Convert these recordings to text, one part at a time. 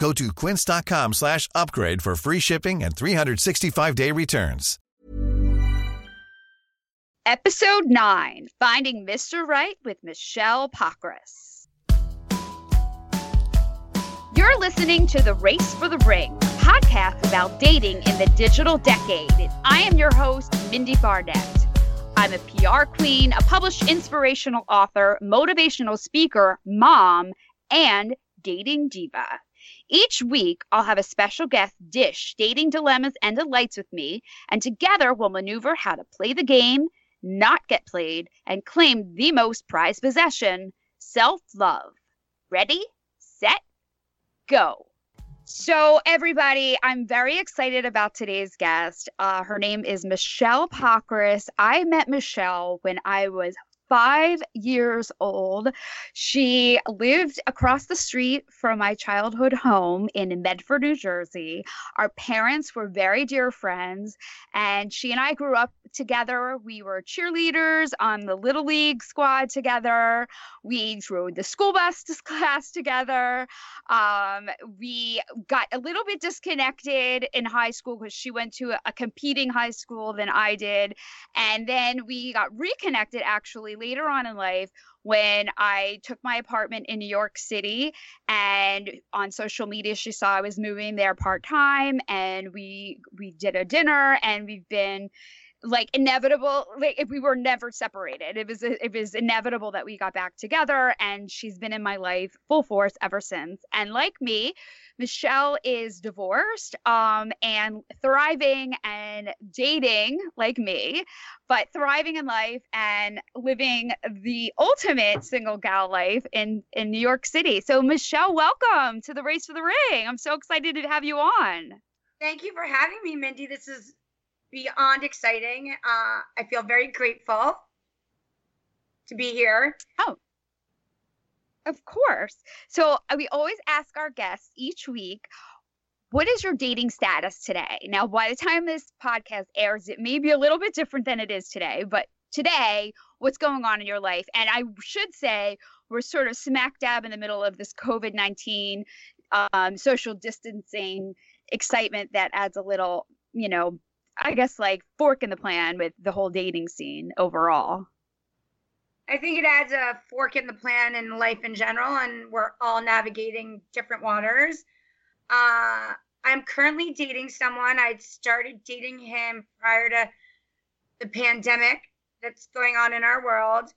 Go to quince.com slash upgrade for free shipping and 365-day returns. Episode 9 Finding Mr. Right with Michelle Pokrass. You're listening to The Race for the Ring, podcast about dating in the digital decade. I am your host, Mindie Barnett. I'm a PR queen, a published inspirational author, motivational speaker, mom, and dating diva. Each week, I'll have a special guest dish dating dilemmas and delights with me, and together we'll maneuver how to play the game, not get played, and claim the most prized possession self love. Ready, set, go. So, everybody, I'm very excited about today's guest. Uh, her name is Michelle Pokrass. I met Michelle when I was five years old. She lived across the street from my childhood home in Medford, New Jersey. Our parents were very dear friends, and she and I grew up together. We were cheerleaders on the Little League squad together. We rode the school bus to class together. Um, we got a little bit disconnected in high school because she went to a, a competing high school than I did. And then we got reconnected actually later on in life when I took my apartment in New York City and on social media she saw I was moving there part-time and we we did a dinner and we've been like inevitable like if we were never separated. It was it was inevitable that we got back together and she's been in my life full force ever since. And like me michelle is divorced um and thriving and dating like me but thriving in life and living the ultimate single gal life in in new york city so michelle welcome to the race for the ring i'm so excited to have you on Thank you for having me, Mindie. This is beyond exciting. Uh, I feel very grateful to be here. Oh, of course. So uh, we always ask our guests each week, what is your dating status today? Now, by the time this podcast airs, it may be a little bit different than it is today, but today, what's going on in your life? And I should say, we're sort of smack dab in the middle of this COVID 19 um, social distancing excitement that adds a little, you know, I guess like fork in the plan with the whole dating scene overall. I think it adds a fork in the plan and life in general, and we're all navigating different waters. Uh, I'm currently dating someone. I started dating him prior to the pandemic that's going on in our world.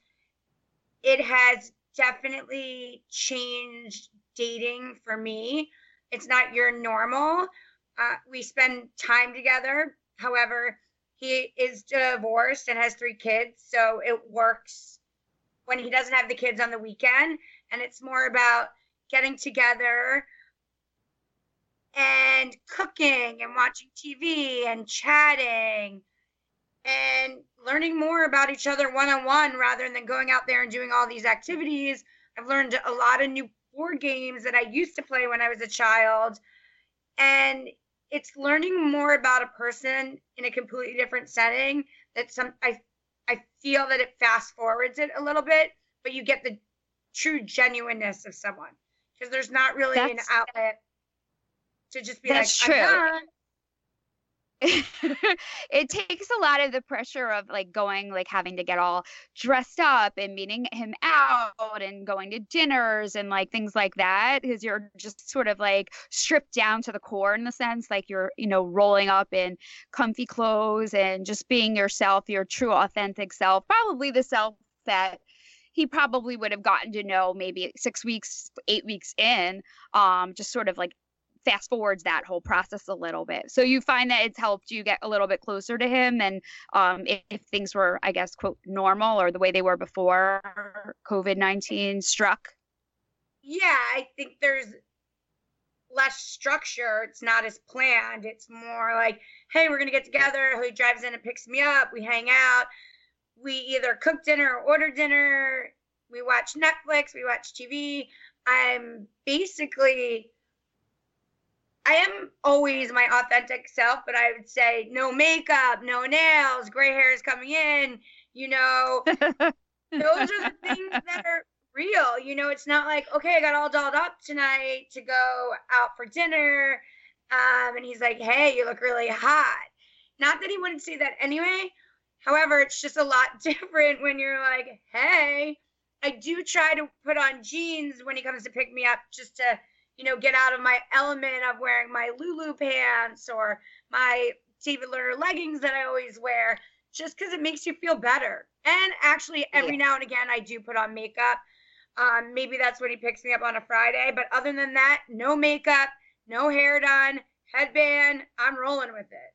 It has definitely changed dating for me. It's not your normal. Uh, we spend time together. However, he is divorced and has three kids, so it works when he doesn't have the kids on the weekend. And it's more about getting together and cooking and watching TV and chatting and learning more about each other one on one rather than going out there and doing all these activities. I've learned a lot of new board games that I used to play when I was a child. And it's learning more about a person in a completely different setting that some I I feel that it fast forwards it a little bit, but you get the true genuineness of someone because there's not really That's- an outlet to just be That's like true. It takes a lot of the pressure of like going like having to get all dressed up and meeting him out and going to dinners and like things like that because you're just sort of like stripped down to the core in the sense like you're you know rolling up in comfy clothes and just being yourself your true authentic self probably the self that he probably would have gotten to know maybe six weeks, eight weeks in, um, just sort of like fast forwards that whole process a little bit. So you find that it's helped you get a little bit closer to him and um, if, if, things were, I guess, quote, normal or the way they were before COVID 19 struck? Yeah, I think there's less structure. It's not as planned. It's more like, hey, we're going to get together. He drives in and picks me up. We hang out. We either cook dinner or order dinner. We watch Netflix. We watch TV. I'm basically I am always my authentic self, but I would say no makeup, no nails, gray hair is coming in. You know, those are the things that are real. You know, it's not like, okay, I got all dolled up tonight to go out for dinner. Um, and he's like, hey, you look really hot. Not that he wouldn't say that anyway. However, it's just a lot different when you're like, hey, I do try to put on jeans when he comes to pick me up just to you know, get out of my element of wearing my Lulu pants or my David Lerner leggings that I always wear, just because it makes you feel better. And actually, every yeah. now and again, I do put on makeup. Um, maybe that's when he picks me up on a Friday. But other than that, no makeup, no hair done, headband. I'm rolling with it.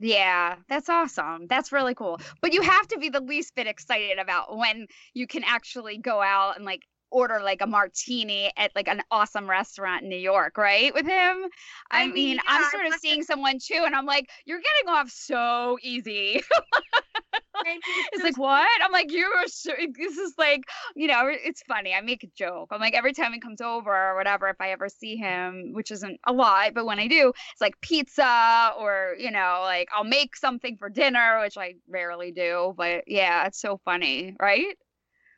Yeah, that's awesome. That's really cool. But you have to be the least bit excited about when you can actually go out and like order like a martini at like an awesome restaurant in New York, right? With him. I, I mean, mean yeah, I'm sort of seeing someone too, and I'm like, you're getting off so easy. it's like what? I'm like, you're so, this is like, you know, it's funny. I make a joke. I'm like, every time he comes over or whatever, if I ever see him, which isn't a lot, but when I do, it's like pizza or, you know, like I'll make something for dinner, which I rarely do. But yeah, it's so funny, right?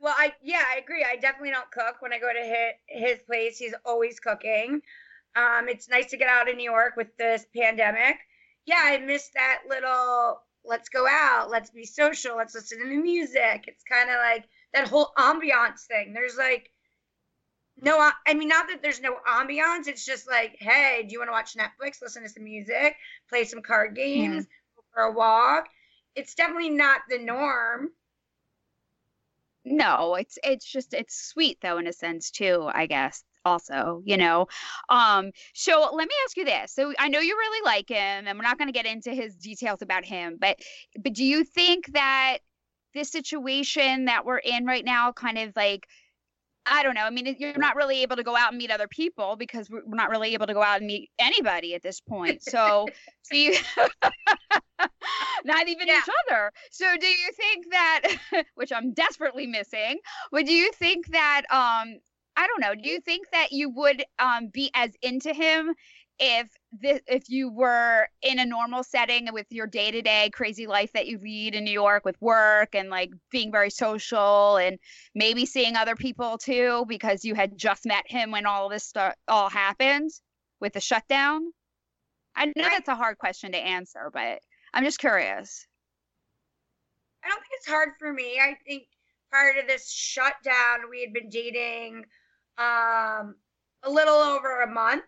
Well, I yeah, I agree. I definitely don't cook when I go to his, his place. He's always cooking. Um, it's nice to get out of New York with this pandemic. Yeah, I miss that little let's go out, let's be social, let's listen to the music. It's kind of like that whole ambiance thing. There's like no, I mean, not that there's no ambiance. It's just like, hey, do you want to watch Netflix, listen to some music, play some card games, mm-hmm. go for a walk? It's definitely not the norm. No, it's it's just it's sweet though in a sense too, I guess also you know? Um so let me ask you this. So i know you really like him and we're not going to get into his details about him but but do you think that this situation that we're in right now kind of like I don't know. I mean, you're not really able to go out and meet other people because we're not really able to go out and meet anybody at this point. So, so you, not even yeah. each other. So, do you think that, which I'm desperately missing, but do you think that, um, I don't know, do you think that you would um, be as into him if this, if you were in a normal setting with your day-to-day crazy life that you lead in New York with work and like being very social and maybe seeing other people too because you had just met him when all this stuff all happened with the shutdown? I know that's a hard question to answer, but I'm just curious. I don't think it's hard for me. I think prior to this shutdown, we had been dating um, a little over a month.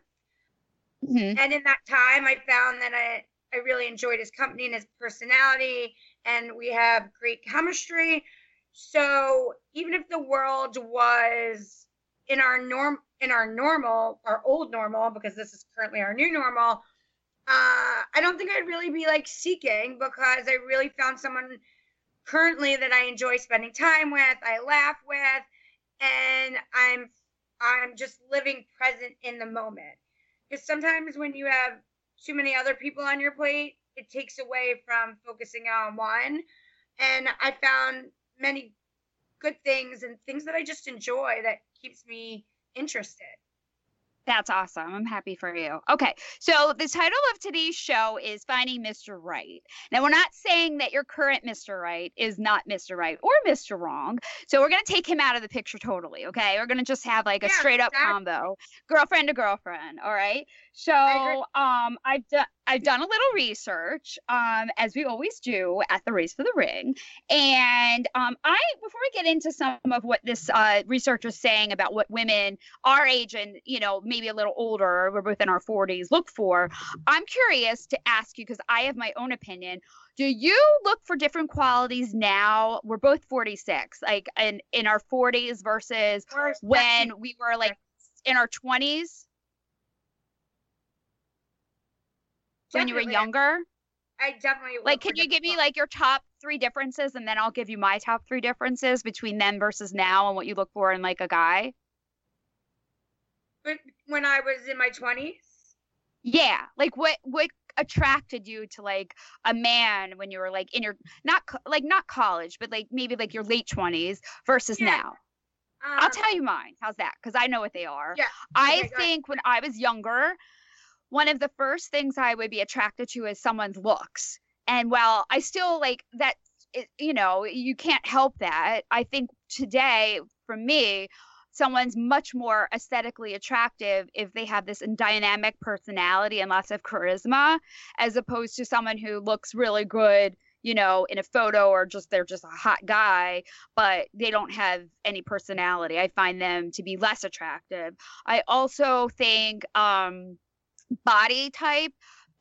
Mm-hmm. And in that time, I found that I, I really enjoyed his company and his personality, and we have great chemistry. So even if the world was in our norm in our normal, our old normal, because this is currently our new normal, uh, I don't think I'd really be like seeking because I really found someone currently that I enjoy spending time with, I laugh with, and I'm I'm just living present in the moment. Because sometimes when you have too many other people on your plate, it takes away from focusing on one. And I found many good things and things that I just enjoy that keeps me interested. That's awesome. I'm happy for you. Okay. So the title of today's show is Finding Mr. Right. Now, we're not saying that your current Mr. Right is not Mr. Right or Mr. Wrong. So we're going to take him out of the picture totally. Okay. We're going to just have like a yeah, straight up exactly. combo girlfriend to girlfriend. All right. So um, I've done. I've done a little research, um, as we always do at the Race for the Ring. And um, I, before we get into some of what this uh, research is saying about what women our age and, you know, maybe a little older, we're both in our 40s, look for, I'm curious to ask you, because I have my own opinion. Do you look for different qualities now? We're both 46, like in, in our 40s versus when we were like in our 20s? when you were younger? I definitely like. Can you give me like your top three differences, and then I'll give you my top three differences between then versus now, and what you look for in like a guy? When I was in my twenties. Yeah, like what what attracted you to like a man when you were like in your not like not college, but like maybe like your late twenties versus yeah. now? Um, I'll tell you mine. How's that? Because I know what they are. Yeah. I think when I was younger, one of the first things I would be attracted to is someone's looks. And while I still like that, it, you know, you can't help that. I think today, for me, someone's much more aesthetically attractive if they have this dynamic personality and lots of charisma, as opposed to someone who looks really good you know, in a photo or just they're just a hot guy, but they don't have any personality. I find them to be less attractive. I also think um body type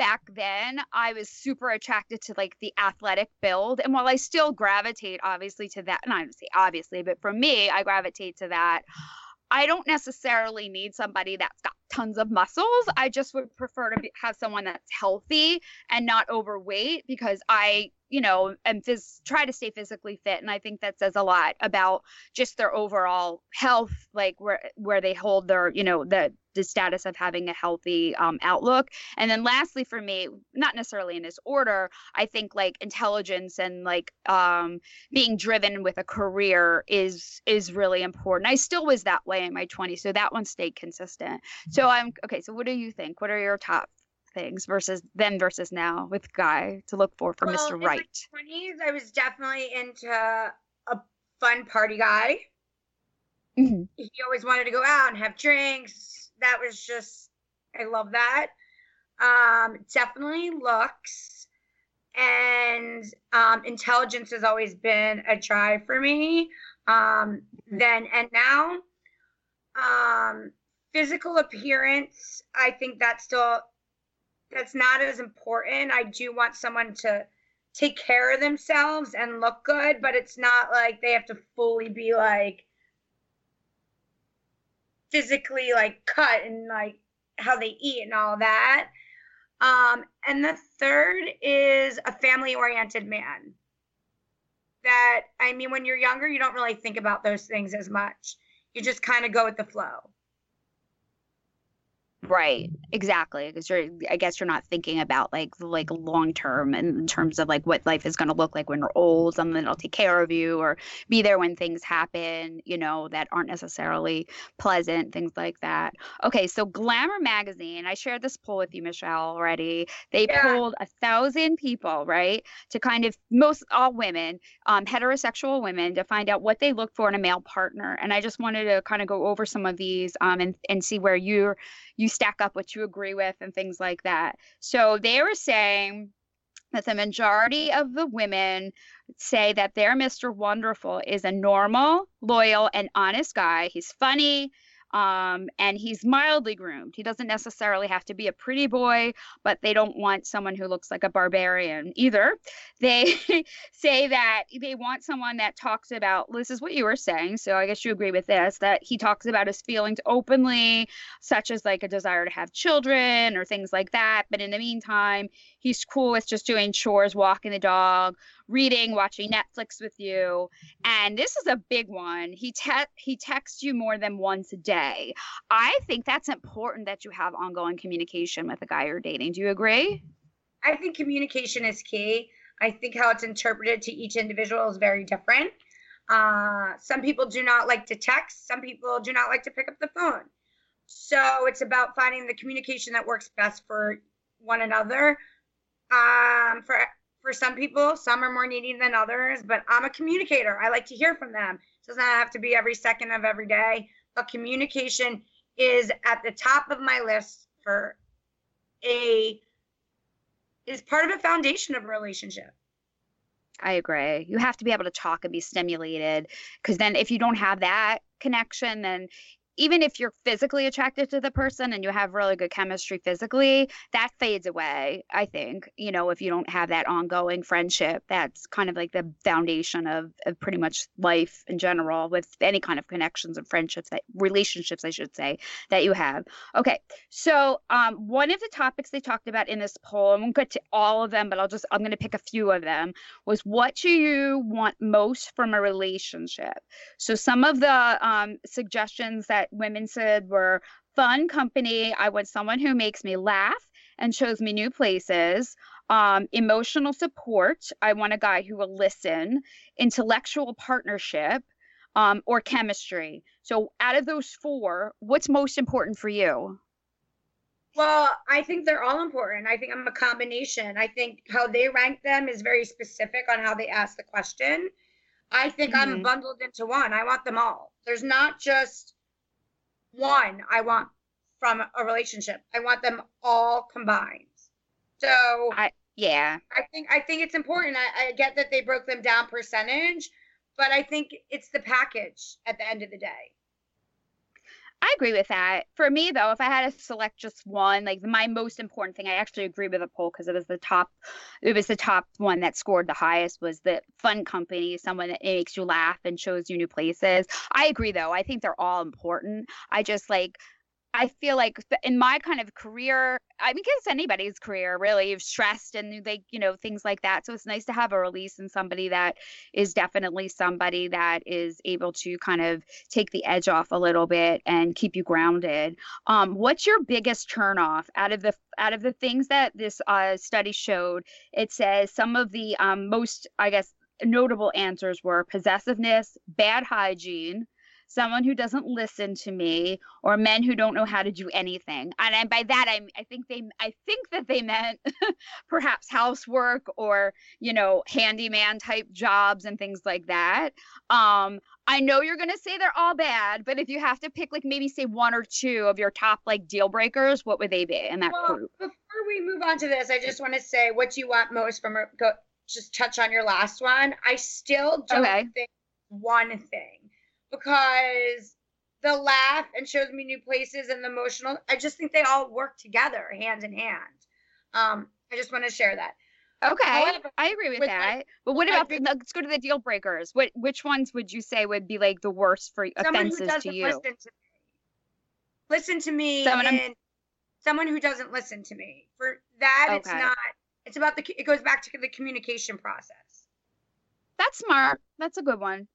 back then i was super attracted to like the athletic build and while i still gravitate obviously to that and i don't say obviously but for me i gravitate to that i don't necessarily need somebody that's got tons of muscles i just would prefer to be, have someone that's healthy and not overweight because i you know and phys- try to stay physically fit and i think that says a lot about just their overall health like where where they hold their you know the the status of having a healthy um, outlook. And then lastly, for me, not necessarily in this order, I think like intelligence and like um, being driven with a career is is really important. I still was that way in my 20s, so that one stayed consistent. So I'm okay. So what do you think? What are your top things versus then versus now with Guy to look for for well, Mr. Right? My 20s, I was definitely into a fun party guy. Mm-hmm. He always wanted to go out and have drinks, that was just I love that. Um, definitely looks and um, intelligence has always been a drive for me. Um, then and now, um, physical appearance. I think that's still that's not as important. I do want someone to take care of themselves and look good, but it's not like they have to fully be like physically like cut and like how they eat and all that. Um, and the third is a family oriented man. That, I mean, when you're younger, you don't really think about those things as much. You just kind of go with the flow. Right, exactly. Because you're, I guess you're not thinking about like like long term in terms of like what life is going to look like when you're old. Someone that'll take care of you or be there when things happen, you know, that aren't necessarily pleasant, things like that. Okay, so Glamour magazine, I shared this poll with you, Michelle, already. They yeah. polled a thousand people, right, to kind of most all women, um, heterosexual women, to find out what they look for in a male partner. And I just wanted to kind of go over some of these um, and and see where you're you stack up what you agree with and things like that. So they were saying that the majority of the women say that their Mr. Wonderful is a normal, loyal, and honest guy. He's funny, um, and he's mildly groomed. He doesn't necessarily have to be a pretty boy, but they don't want someone who looks like a barbarian either. They say that they want someone that talks about this is what you were saying, so I guess you agree with this that he talks about his feelings openly, such as like a desire to have children or things like that. But in the meantime, he's cool with just doing chores, walking the dog, reading, watching Netflix with you. And this is a big one. He te- he texts you more than once a day. I think that's important that you have ongoing communication with a guy you're dating. Do you agree? I think communication is key. I think how it's interpreted to each individual is very different. Uh, some people do not like to text. Some people do not like to pick up the phone. So it's about finding the communication that works best for one another. Um, for for some people, some are more needy than others, but I'm a communicator. I like to hear from them. It doesn't have to be every second of every day, but communication is at the top of my list for a is part of a foundation of a relationship. I agree. You have to be able to talk and be stimulated because then if you don't have that connection, then even if you're physically attracted to the person and you have really good chemistry physically, that fades away. I think, you know, if you don't have that ongoing friendship, that's kind of like the foundation of, of pretty much life in general with any kind of connections and friendships that relationships, I should say, that you have. Okay. So, um, one of the topics they talked about in this poll, I won't get to all of them, but I'll just, I'm to pick a few of them, was what do you want most from a relationship? So, some of the um, suggestions that that women said were fun company. I want someone who makes me laugh and shows me new places. Um, emotional support. I want a guy who will listen. Intellectual partnership. Um, or chemistry. So, out of those four, what's most important for you? Well, I think they're all important. I think I'm a combination. I think how they rank them is very specific on how they ask the question. I think mm-hmm. I'm bundled into one. I want them all. There's not just one I want from a relationship. I want them all combined. So I yeah. I think I think it's important. I, I get that they broke them down percentage, but I think it's the package at the end of the day. I agree with that. For me, though, if I had to select just one, like my most important thing, I actually agree with the poll because it was the top. It was the top one that scored the highest was the fun company, someone that makes you laugh and shows you new places. I agree, though. I think they're all important. I just like I feel like in my kind of career, I mean, it's anybody's career really, you've stressed and like, you know, things like that. So it's nice to have a release and somebody that is definitely somebody that is able to kind of take the edge off a little bit and keep you grounded. Um, what's your biggest turnoff out of the out of the things that this uh, study showed? It says some of the um, most, I guess, notable answers were possessiveness, bad hygiene someone who doesn't listen to me, or men who don't know how to do anything. And I, by that, I, I think they, I think that they meant perhaps housework or you know handyman type jobs and things like that. Um, I know you're gonna say they're all bad, but if you have to pick like maybe say one or two of your top like deal breakers, what would they be in that well, group? Before we move on to this, I just want to say what you want most from go just touch on your last one. I still don't okay. think one thing because the laugh and shows me new places and the emotional. I just think they all work together hand in hand. Um, I just want to share that. Okay, However, I agree with, with that. My, but what about big, let's go to the deal breakers? What which ones would you say would be like the worst for offenses to you? Listen to me, listen to me someone, and someone who doesn't listen to me. For that, okay. it's not. It's about the. It goes back to the communication process. That's smart. That's a good one.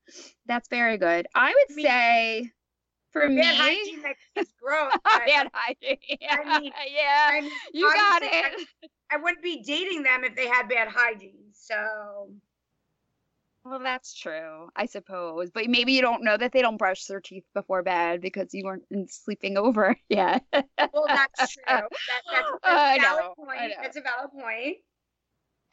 That's very good. I would say for me, hygiene makes gross. bad hygiene. Yeah, I mean, yeah. I mean, you got it. I, I wouldn't be dating them if they had bad hygiene. So. Well, that's true, I suppose. But maybe you don't know that they don't brush their teeth before bed because you weren't sleeping over yet. well, that's true. That, that's, that's, a valid point. That's a valid point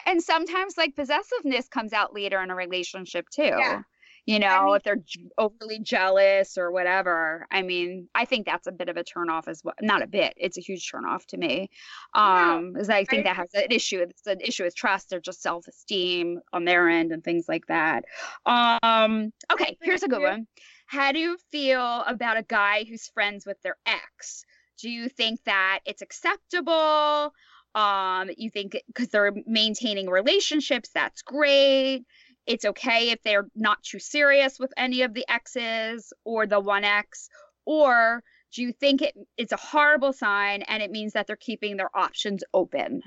and sometimes like possessiveness comes out later in a relationship too yeah. you know I mean, if they're overly jealous or whatever. I mean i think that's a bit of a turnoff as well not a bit it's a huge turnoff to me. Um because i think I, that has an issue it's an issue with trust or just self-esteem on their end and things like that. Um okay here's a good one. How do you feel about a guy who's friends with their ex? Do you think that it's acceptable um you think because they're maintaining relationships that's great. It's okay if they're not too serious with any of the exes or the one ex or do you think it, it's a horrible sign and it means that they're keeping their options open?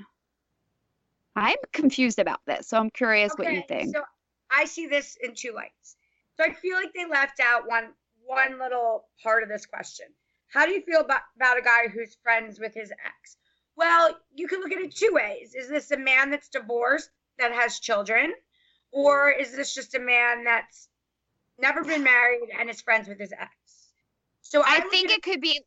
I'm confused about this so i'm curious okay, what you think. so i see this in two lights so i feel like they left out one one little part of this question. How do you feel about, about a guy who's friends with his ex well, you can look at it two ways. Is this a man that's divorced that has children? Or is this just a man that's never been married and is friends with his ex? So I, I think it, could be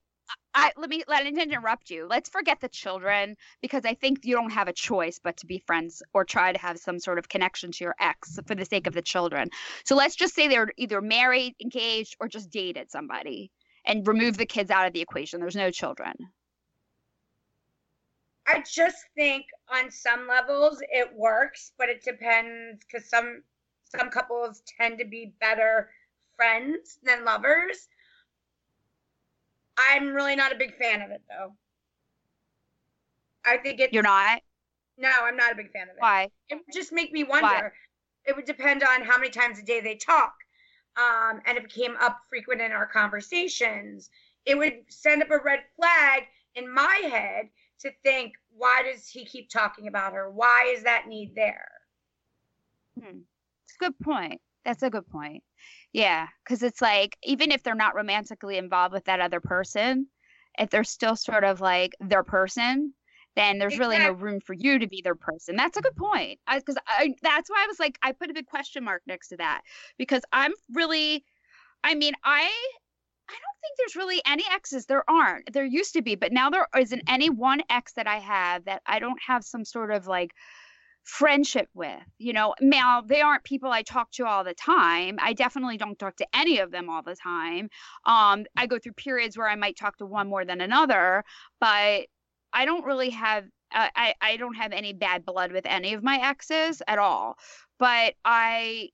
I let me let me interrupt you. Let's forget the children because I think you don't have a choice but to be friends or try to have some sort of connection to your ex for the sake of the children. So let's just say they're either married, engaged, or just dated somebody and remove the kids out of the equation. There's no children. I just think on some levels it works, but it depends because some some couples tend to be better friends than lovers. I'm really not a big fan of it though. I think it. You're not. No, I'm not a big fan of it. Why? It would just make me wonder. Why? It would depend on how many times a day they talk, um, and if it came up frequent in our conversations. It would send up a red flag in my head to think, why does he keep talking about her? Why is that need there? Hmm. It's a good point. That's a good point. Yeah, because it's like even if they're not romantically involved with that other person, if they're still sort of like their person, then there's really no room for you to be their person. That's a good point. Because I, that's why I was like, I put a big question mark next to that because I'm really, I mean, I, I don't think there's really any exes. There aren't. There used to be, but now there isn't any one ex that I have that I don't have some sort of like friendship with. You know, now they aren't people I talk to all the time. I definitely don't talk to any of them all the time. Um, I go through periods where I might talk to one more than another, but I don't really have uh, I I don't have any bad blood with any of my exes at all. But I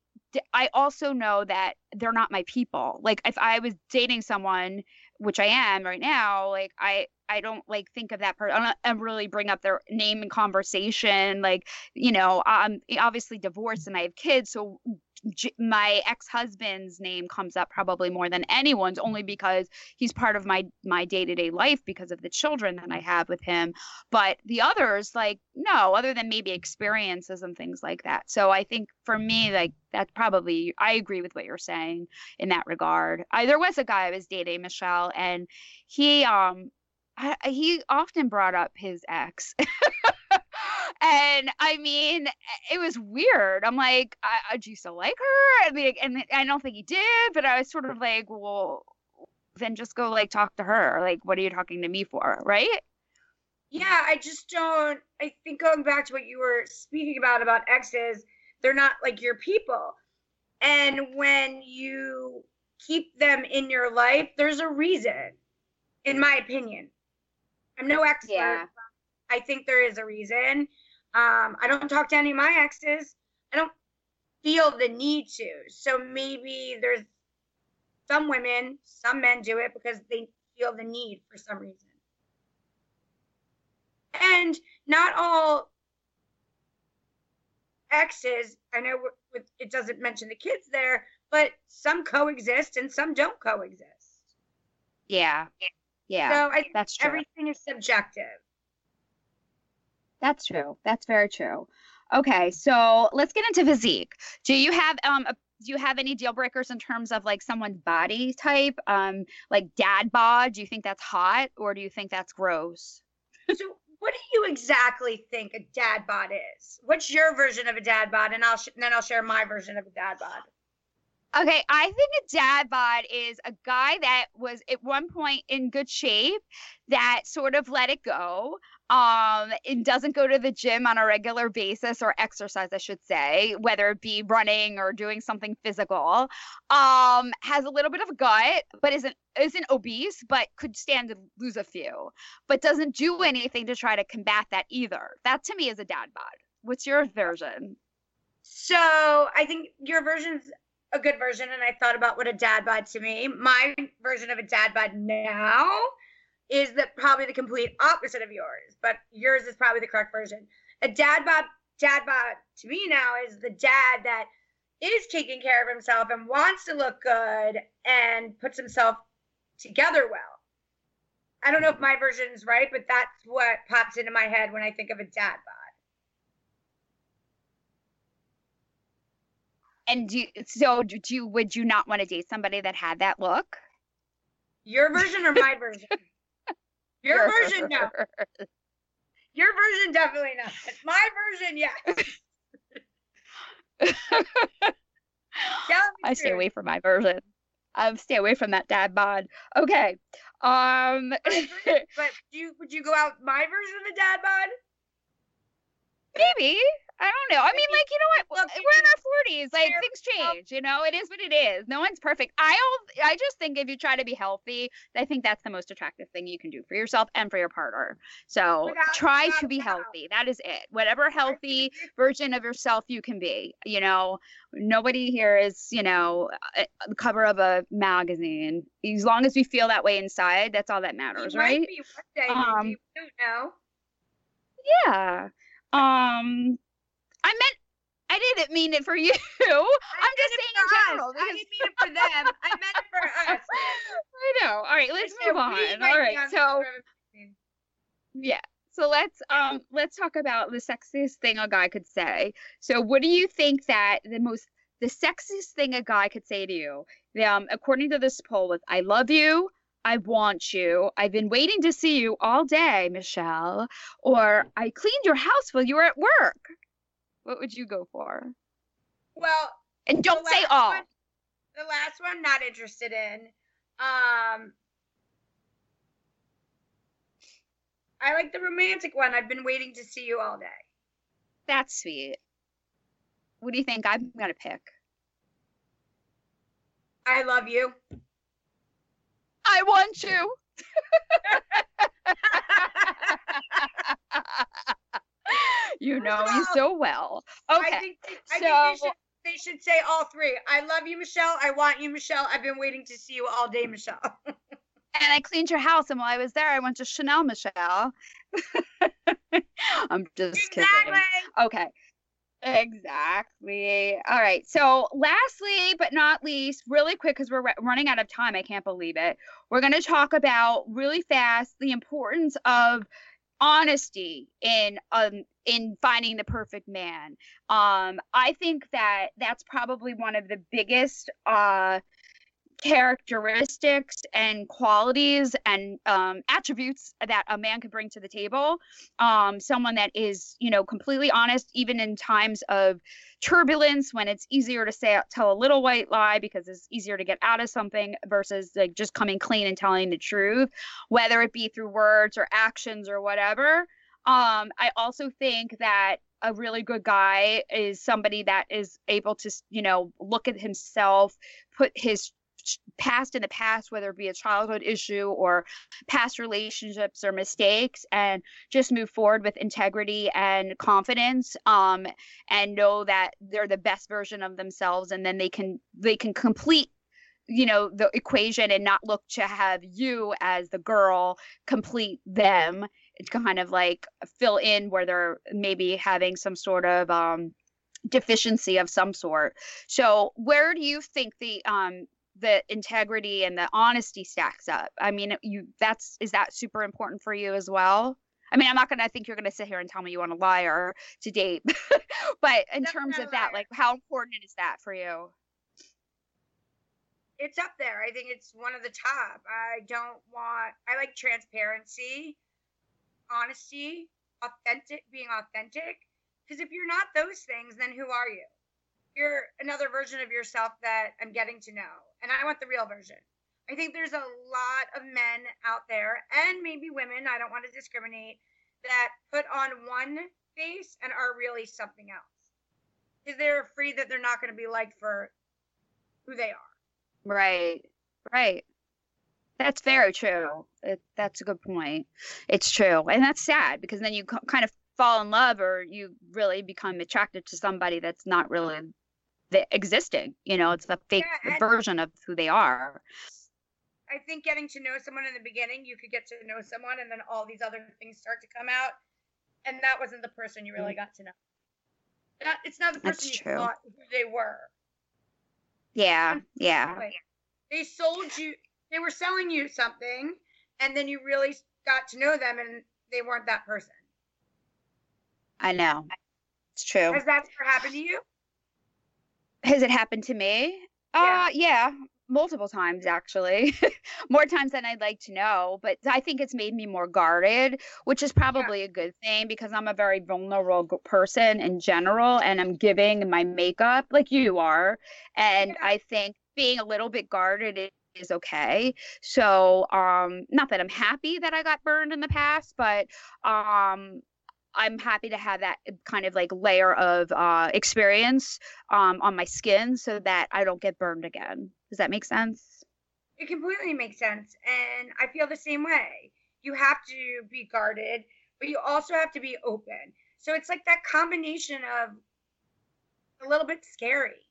I also know that they're not my people. Like if I was dating someone, which I am right now, like I I don't like think of that person. and really bring up their name in conversation. Like you know, I'm obviously divorced and I have kids, so my ex-husband's name comes up probably more than anyone's only because he's part of my my day-to-day life because of the children that I have with him. But the others like no other than maybe experiences and things like that. So I think for me like that's probably I agree with what you're saying in that regard. I, there was a guy I was dating Michelle and he um I- he often brought up his ex and I mean, it was weird. I'm like, I, I, do you still like her? I mean, and I don't think he did, but I was sort of like, well, then just go like talk to her. Like, what are you talking to me for? Right? Yeah, I just don't. I think going back to what you were speaking about about exes, they're not like your people. And when you keep them in your life, there's a reason, in my opinion. I'm no expert. Yeah. I think there is a reason. Um, I don't talk to any of my exes. I don't feel the need to. So maybe there's some women, some men do it because they feel the need for some reason. And not all exes, I know it doesn't mention the kids there, but some coexist and some don't coexist. Yeah. Yeah. so I think that's true. everything is subjective. That's true. That's very true. Okay, so let's get into physique. Do you have um a, do you have any deal breakers in terms of like someone's body type? Um, like dad bod? Do you think that's hot or do you think that's gross? so what do you exactly think a dad bod is? What's your version of a dad bod? And I'll sh- then I'll share my version of a dad bod. Okay, I think a dad bod is a guy that was at one point in good shape that sort of let it go um and doesn't go to the gym on a regular basis or exercise I should say whether it be running or doing something physical. Um has a little bit of a gut but isn't isn't obese but could stand to lose a few but doesn't do anything to try to combat that either. That to me is a dad bod. What's your version? So I think your version's a good version, and I thought about what a dad bod to me. My version of a dad bod now is that probably the complete opposite of yours, but yours is probably the correct version. A dad bod, dad bod to me now is the dad that is taking care of himself and wants to look good and puts himself together well. I don't know if my version is right, but that's what pops into my head when I think of a dad bod. And do so do you would you not want to date somebody that had that look Your version or my version? Your version, no. Your version, definitely not. My version, yes. Yeah, I stay away from my version. I stay away from that dad bod. Okay. Um, but do you would you go out my version of the dad bod? Maybe. I don't know. I mean, like, you know what? We're in our forties. Like, things change. You know, it is what it is. No one's perfect. I I just think if you try to be healthy, I think that's the most attractive thing you can do for yourself and for your partner. So without, try without to be healthy. That is it. Whatever healthy version of yourself you can be. You know, nobody here is, you know, the cover of a magazine. As long as we feel that way inside, that's all that matters, right? Be one day, um, you don't know. Yeah. Um, I meant I didn't mean it for you. I'm just saying in general. Because... I didn't mean it for them. I meant it for us. I know. All right, let's move on. All right, so yeah. So let's um let's talk about the sexiest thing a guy could say. So what do you think that the most the sexiest thing a guy could say to you? Um, according to this poll, was "I love you," I want you. I've been waiting to see you all day, Michelle. Or I cleaned your house while you were at work. What would you go for? Well, and don't say all. One, the last one, not interested in. Um, I like the romantic one. I've been waiting to see you all day. That's sweet. What do you think I'm gonna pick? I love you. I want you. you know me so well. Okay. I think, I so, think they, should, they should say all three. I love you, Michelle. I want you, Michelle. I've been waiting to see you all day, Michelle. and I cleaned your house, and while I was there, I went to Chanel, Michelle. I'm just exactly. kidding. Okay. Exactly. All right. So, lastly, but not least, really quick, because we're running out of time. I can't believe it. We're going to talk about really fast the importance of honesty in um in finding the perfect man. Um i think that that's probably one of the biggest uh characteristics and qualities and um, attributes that a man can bring to the table. Um, someone that is, you know, completely honest, even in times of turbulence when it's easier to say tell a little white lie because it's easier to get out of something versus like just coming clean and telling the truth, whether it be through words or actions or whatever. Um, I also think that a really good guy is somebody that is able to, you know, look at himself, put his past in the past, whether it be a childhood issue or past relationships or mistakes, and just move forward with integrity and confidence, um, and know that they're the best version of themselves, and then they can they can complete you know the equation and not look to have you as the girl complete them. It's kind of like fill in where they're maybe having some sort of um deficiency of some sort. So where do you think the um the integrity and the honesty stacks up. I mean, you that's is that super important for you as well? I mean, I'm not gonna I think you're gonna sit here and tell me you want a liar to date, but in terms of that, like how important is that for you? It's up there. I think it's one of the top. I don't want I like transparency, honesty, authentic being authentic. Because if you're not those things, then who are you? You're another version of yourself that I'm getting to know and I want the real version. I think there's a lot of men out there and maybe women, I don't want to discriminate, that put on one face and are really something else. Because they're afraid that they're not going to be liked for who they are. Right, right. That's very true. It, that's a good point. It's true. And that's sad because then you kind of fall in love or you really become attracted to somebody that's not really the existing. You know, it's the fake yeah, version of who they are. I think getting to know someone in the beginning, you could get to know someone, and then all these other things start to come out, and that wasn't the person you really mm. got to know. That it's not the person That's you true. thought who they were. Yeah, yeah. They sold you. They were selling you something, and then you really got to know them, and they weren't that person. I know. It's true. Has that ever happened to you? Has it happened to me? Yeah. Uh, yeah, multiple times actually. more times than I'd like to know, but I think it's made me more guarded, which is probably yeah. a good thing because I'm a very vulnerable person in general and I'm giving my makeup like you are. And yeah. I think being a little bit guarded is okay. So, um, not that I'm happy that I got burned in the past, but um, I'm happy to have that kind of like layer of uh, experience um, on my skin so that I don't get burned again. Does that make sense? It completely makes sense. And I feel the same way. You have to be guarded, but you also have to be open. So it's like that combination of a little bit scary.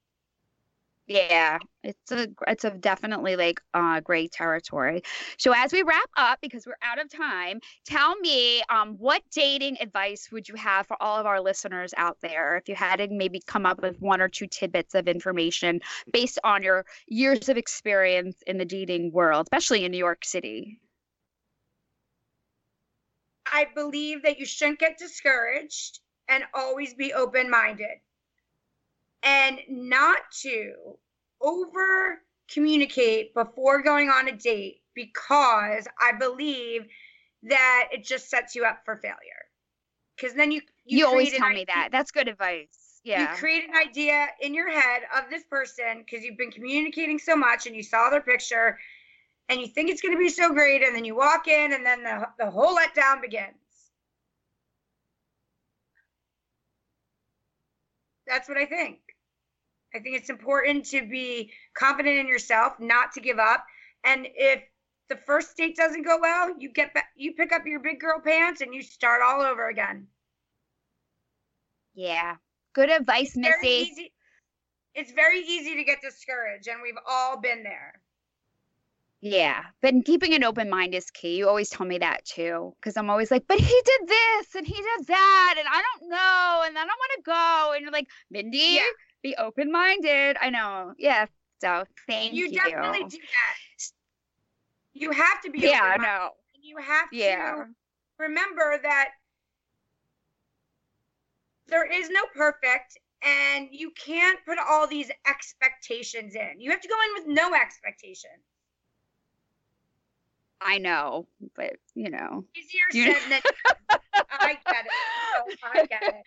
Yeah, it's a it's a definitely like uh great territory. So as we wrap up because we're out of time, tell me um what dating advice would you have for all of our listeners out there if you had to maybe come up with one or two tidbits of information based on your years of experience in the dating world, especially in New York City. I believe that you shouldn't get discouraged and always be open-minded and not to over communicate before going on a date because I believe that it just sets you up for failure. Because then you you, you always tell me that. That's good advice. Yeah. You create an idea in your head of this person because you've been communicating so much and you saw their picture and you think it's going to be so great and then you walk in and then the, the whole letdown begins. That's what I think. I think it's important to be confident in yourself, not to give up. And if the first date doesn't go well, you get back, you pick up your big girl pants and you start all over again. Yeah. Good advice, Missy. Very it's very easy to get discouraged, and we've all been there. Yeah, but keeping an open mind is key. You always tell me that too, because I'm always like, but he did this and he did that, and I don't know, and I don't want to go. And you're like, Mindie, yeah be open minded. I know. Yeah. So thank you. You definitely do that. You have to be. Yeah, I know. You have yeah. to remember that there is no perfect and you can't put all these expectations in. You have to go in with no expectation. I know, but you know. Easier said than I get it. I get it.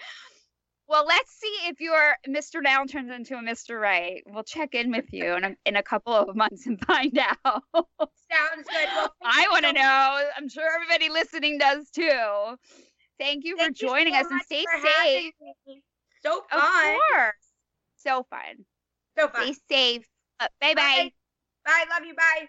Well, let's see if your Mr. Now turns into a Mr. Right. We'll check in with you in a, in a couple of months and find out. Sounds good. Well, I want to so know. I'm sure everybody listening does too. Thank you Thank for joining so us and stay safe. So fun. Of course. So fun. So fun. Stay safe. Uh, bye bye. Bye. Love you. Bye.